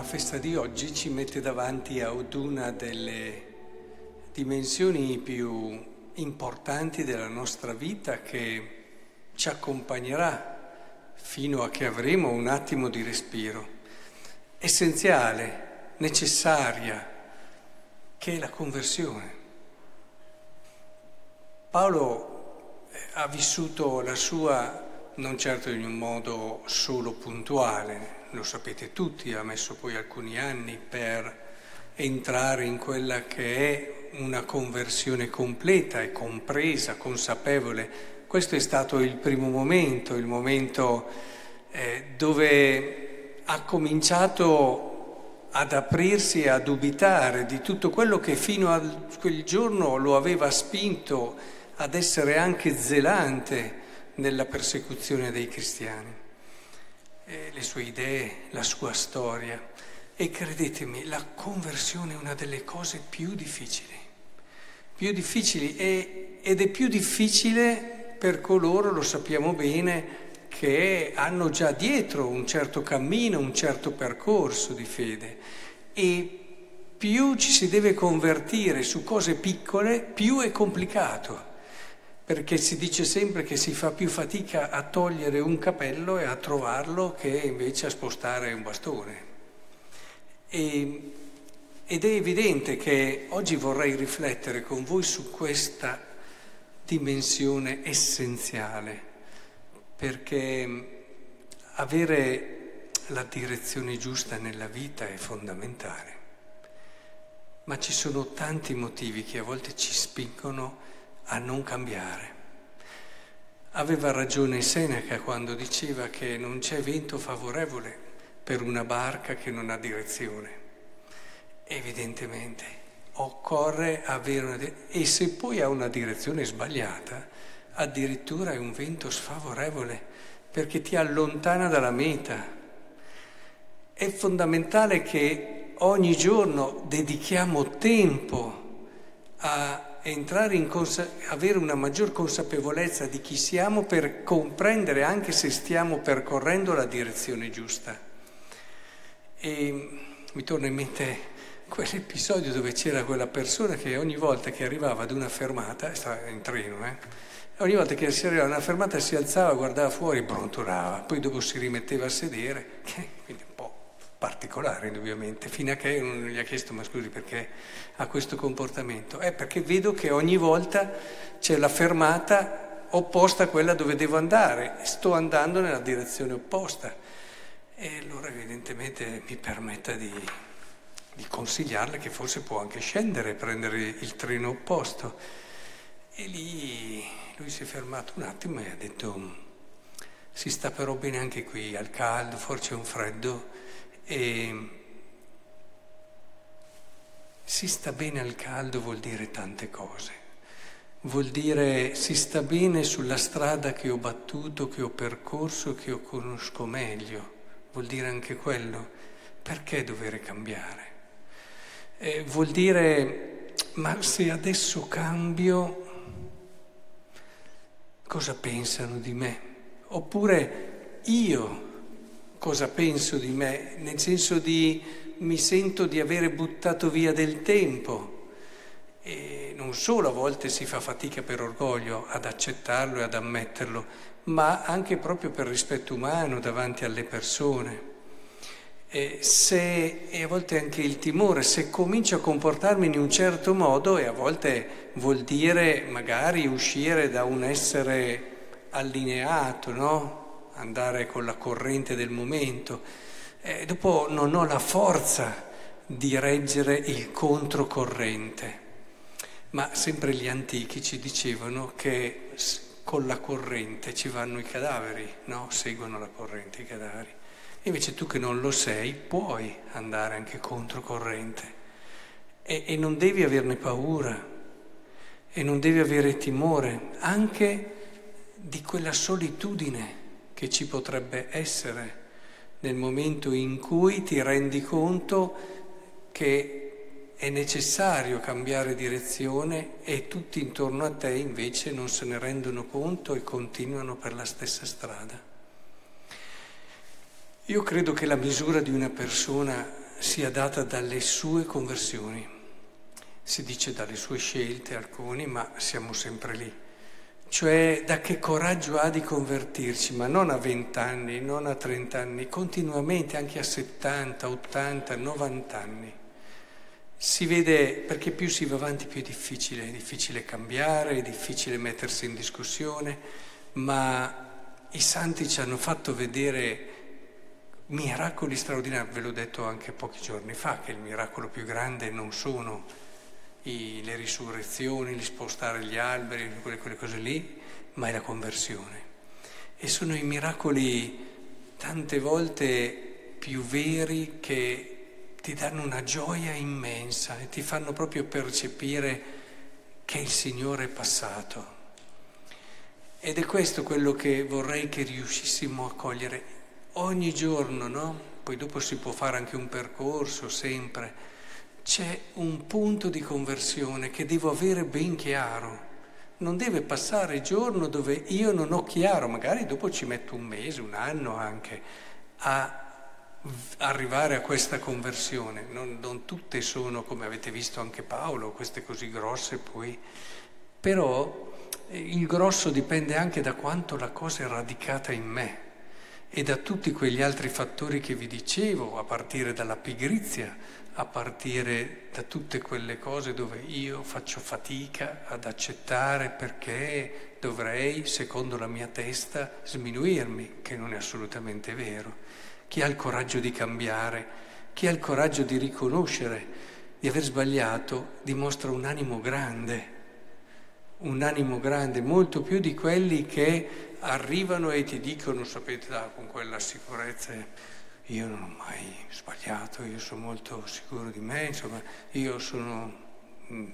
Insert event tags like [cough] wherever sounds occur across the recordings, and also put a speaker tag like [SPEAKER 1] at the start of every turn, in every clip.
[SPEAKER 1] la festa di oggi ci mette davanti ad una delle dimensioni più importanti della nostra vita che ci accompagnerà fino a che avremo un attimo di respiro, essenziale, necessaria, che è la conversione. Paolo eh, ha vissuto la sua non certo in un modo solo puntuale, lo sapete tutti, ha messo poi alcuni anni per entrare in quella che è una conversione completa e compresa, consapevole. Questo è stato il primo momento, il momento eh, dove ha cominciato ad aprirsi e a dubitare di tutto quello che fino a quel giorno lo aveva spinto ad essere anche zelante nella persecuzione dei cristiani eh, le sue idee, la sua storia. E credetemi, la conversione è una delle cose più difficili, più difficili e, ed è più difficile per coloro, lo sappiamo bene, che hanno già dietro un certo cammino, un certo percorso di fede. E più ci si deve convertire su cose piccole, più è complicato perché si dice sempre che si fa più fatica a togliere un capello e a trovarlo che invece a spostare un bastone. E, ed è evidente che oggi vorrei riflettere con voi su questa dimensione essenziale, perché avere la direzione giusta nella vita è fondamentale, ma ci sono tanti motivi che a volte ci spingono a non cambiare. Aveva ragione Seneca quando diceva che non c'è vento favorevole per una barca che non ha direzione. Evidentemente occorre avere una direzione e se poi ha una direzione sbagliata, addirittura è un vento sfavorevole perché ti allontana dalla meta. È fondamentale che ogni giorno dedichiamo tempo a consa- avere una maggior consapevolezza di chi siamo per comprendere anche se stiamo percorrendo la direzione giusta. E mi torna in mente quell'episodio dove c'era quella persona che ogni volta che arrivava ad una fermata, stava in treno, eh, ogni volta che si arrivava ad una fermata si alzava, guardava fuori, brontolava, poi dopo si rimetteva a sedere, [laughs] quindi particolare indubbiamente, fino a che non gli ha chiesto ma scusi perché ha questo comportamento? È perché vedo che ogni volta c'è la fermata opposta a quella dove devo andare, sto andando nella direzione opposta. E allora evidentemente mi permetta di, di consigliarle che forse può anche scendere e prendere il treno opposto. E lì lui si è fermato un attimo e ha detto si sta però bene anche qui, al caldo, forse è un freddo e si sta bene al caldo vuol dire tante cose. Vuol dire si sta bene sulla strada che ho battuto, che ho percorso, che ho conosco meglio. Vuol dire anche quello. Perché dover cambiare? Eh, vuol dire, ma se adesso cambio, cosa pensano di me? Oppure io cosa penso di me, nel senso di mi sento di avere buttato via del tempo. E non solo a volte si fa fatica per orgoglio ad accettarlo e ad ammetterlo, ma anche proprio per rispetto umano davanti alle persone. E, se, e a volte anche il timore, se comincio a comportarmi in un certo modo, e a volte vuol dire magari uscire da un essere allineato, no? Andare con la corrente del momento. E dopo non ho la forza di reggere il controcorrente. Ma sempre gli antichi ci dicevano che con la corrente ci vanno i cadaveri, no? Seguono la corrente i cadaveri. Invece tu che non lo sei puoi andare anche controcorrente e, e non devi averne paura e non devi avere timore anche di quella solitudine che ci potrebbe essere nel momento in cui ti rendi conto che è necessario cambiare direzione e tutti intorno a te invece non se ne rendono conto e continuano per la stessa strada. Io credo che la misura di una persona sia data dalle sue conversioni. Si dice dalle sue scelte alcuni, ma siamo sempre lì. Cioè da che coraggio ha di convertirci, ma non a 20 anni, non a 30 anni, continuamente, anche a 70, 80, 90 anni. Si vede perché più si va avanti più è difficile, è difficile cambiare, è difficile mettersi in discussione, ma i santi ci hanno fatto vedere miracoli straordinari, ve l'ho detto anche pochi giorni fa, che il miracolo più grande non sono i, le risurrezioni, gli spostare gli alberi, quelle, quelle cose lì, ma è la conversione. E sono i miracoli tante volte più veri che ti danno una gioia immensa e ti fanno proprio percepire che il Signore è passato. Ed è questo quello che vorrei che riuscissimo a cogliere ogni giorno, no? Poi dopo si può fare anche un percorso sempre. C'è un punto di conversione che devo avere ben chiaro. Non deve passare giorno dove io non ho chiaro, magari dopo ci metto un mese, un anno anche, a arrivare a questa conversione. Non, non, tutte sono, come avete visto anche Paolo, queste così grosse poi, però eh, il grosso dipende anche da quanto la cosa è radicata in me e da tutti quegli altri fattori che vi dicevo, a partire dalla pigrizia, a partire da tutte quelle cose dove io faccio fatica ad accettare perché dovrei, secondo la mia testa, sminuirmi, che non è assolutamente vero. Chi ha il coraggio di cambiare, chi ha il coraggio di riconoscere di aver sbagliato, dimostra un animo grande, un animo grande, molto più di quelli che arrivano e ti dicono, sapete, da, con quella sicurezza, io non ho mai sbagliato, io sono molto sicuro di me, insomma, io sono... Mm,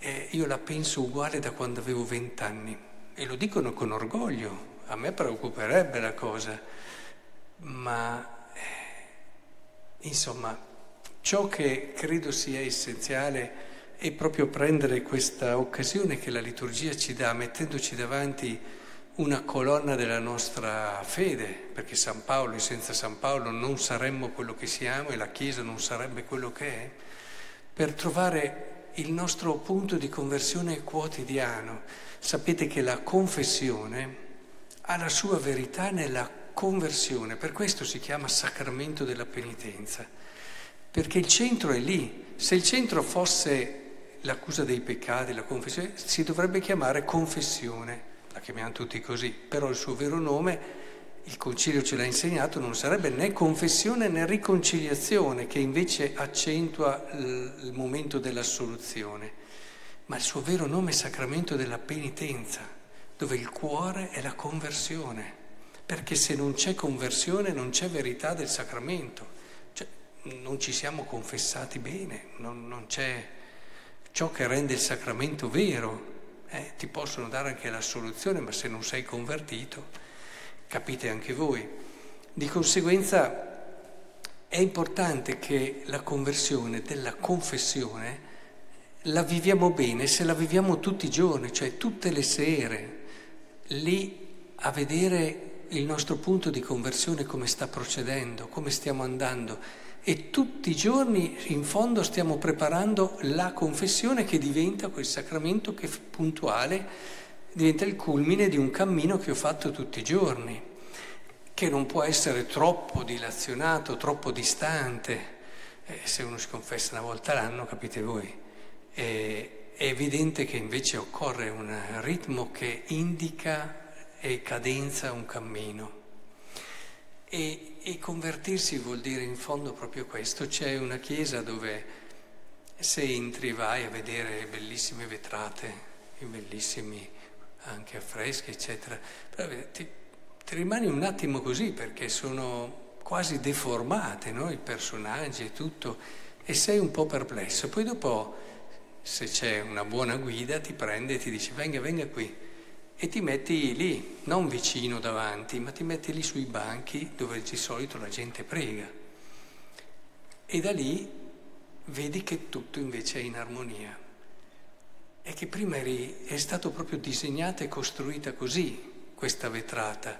[SPEAKER 1] e io la penso uguale da quando avevo vent'anni. E lo dicono con orgoglio, a me preoccuperebbe la cosa ma eh, insomma ciò che credo sia essenziale è proprio prendere questa occasione che la liturgia ci dà, mettendoci davanti una colonna della nostra fede, perché San Paolo e senza San Paolo non saremmo quello che siamo e la Chiesa non sarebbe quello che è, per trovare il nostro punto di conversione quotidiano. Sapete che la confessione ha la sua verità nella conversione, per questo si chiama sacramento della penitenza, perché il centro è lì. Se il centro fosse l'accusa dei peccati, la confessione, si dovrebbe chiamare confessione, la chiamiamo tutti così, però il suo vero nome, il concilio ce l'ha insegnato, non sarebbe né confessione né riconciliazione, che invece accentua il momento dell'assoluzione, ma il suo vero nome è sacramento della penitenza, dove il cuore è la conversione. Perché se non c'è conversione non c'è verità del sacramento, cioè, non ci siamo confessati bene, non, non, c'è ciò che rende il sacramento vero. Eh, ti possono dare anche la soluzione, ma se non sei convertito, capite anche voi. Di conseguenza è importante che la conversione della confessione la viviamo bene se la viviamo tutti i giorni, cioè tutte le sere, lì a vedere il nostro punto di conversione come sta procedendo, come stiamo andando e tutti i giorni in fondo stiamo preparando la confessione che diventa quel sacramento che puntuale diventa il culmine di un cammino che ho fatto tutti i giorni, che non può essere troppo dilazionato, troppo distante. Eh, se uno si confessa una volta l'anno, capite voi, eh, è evidente che invece occorre un ritmo che indica e cadenza un cammino. E, e, convertirsi vuol dire in fondo proprio questo. C'è una chiesa dove se entri vai a vedere bellissime vetrate, bellissimi anche affreschi, eccetera, però ti, ti rimani un attimo così perché sono quasi deformate no? i personaggi e tutto e sei un po' perplesso. Poi dopo, se c'è una buona guida, ti prende e ti dice venga, venga qui e ti metti lì, non vicino davanti, ma ti metti lì sui banchi dove di solito la gente prega. E da lì vedi che tutto invece è in armonia. E che prima eri, è stato proprio disegnata e costruita così questa vetrata,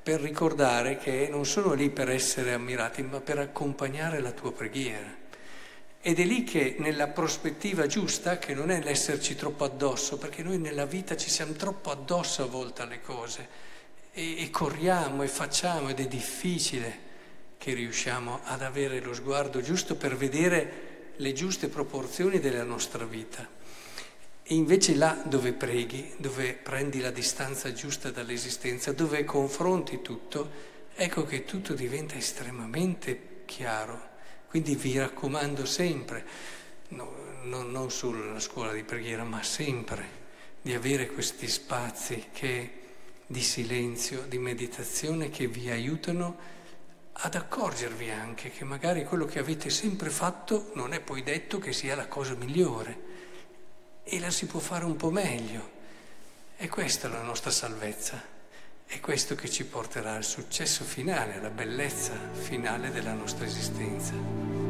[SPEAKER 1] per ricordare che non sono lì per essere ammirati, ma per accompagnare la tua preghiera. Ed è lì che nella prospettiva giusta, che non è l'esserci troppo addosso, perché noi nella vita ci siamo troppo addosso a volte alle cose e, e corriamo e facciamo ed è difficile che riusciamo ad avere lo sguardo giusto per vedere le giuste proporzioni della nostra vita. E invece là dove preghi, dove prendi la distanza giusta dall'esistenza, dove confronti tutto, ecco che tutto diventa estremamente chiaro. Quindi vi raccomando sempre, no, no, non solo nella scuola di preghiera, ma sempre di avere questi spazi che, di silenzio, di meditazione che vi aiutano ad accorgervi anche che magari quello che avete sempre fatto non è poi detto che sia la cosa migliore e la si può fare un po' meglio. E questa è la nostra salvezza, è questo che ci porterà al successo finale, alla bellezza finale della nostra esistenza.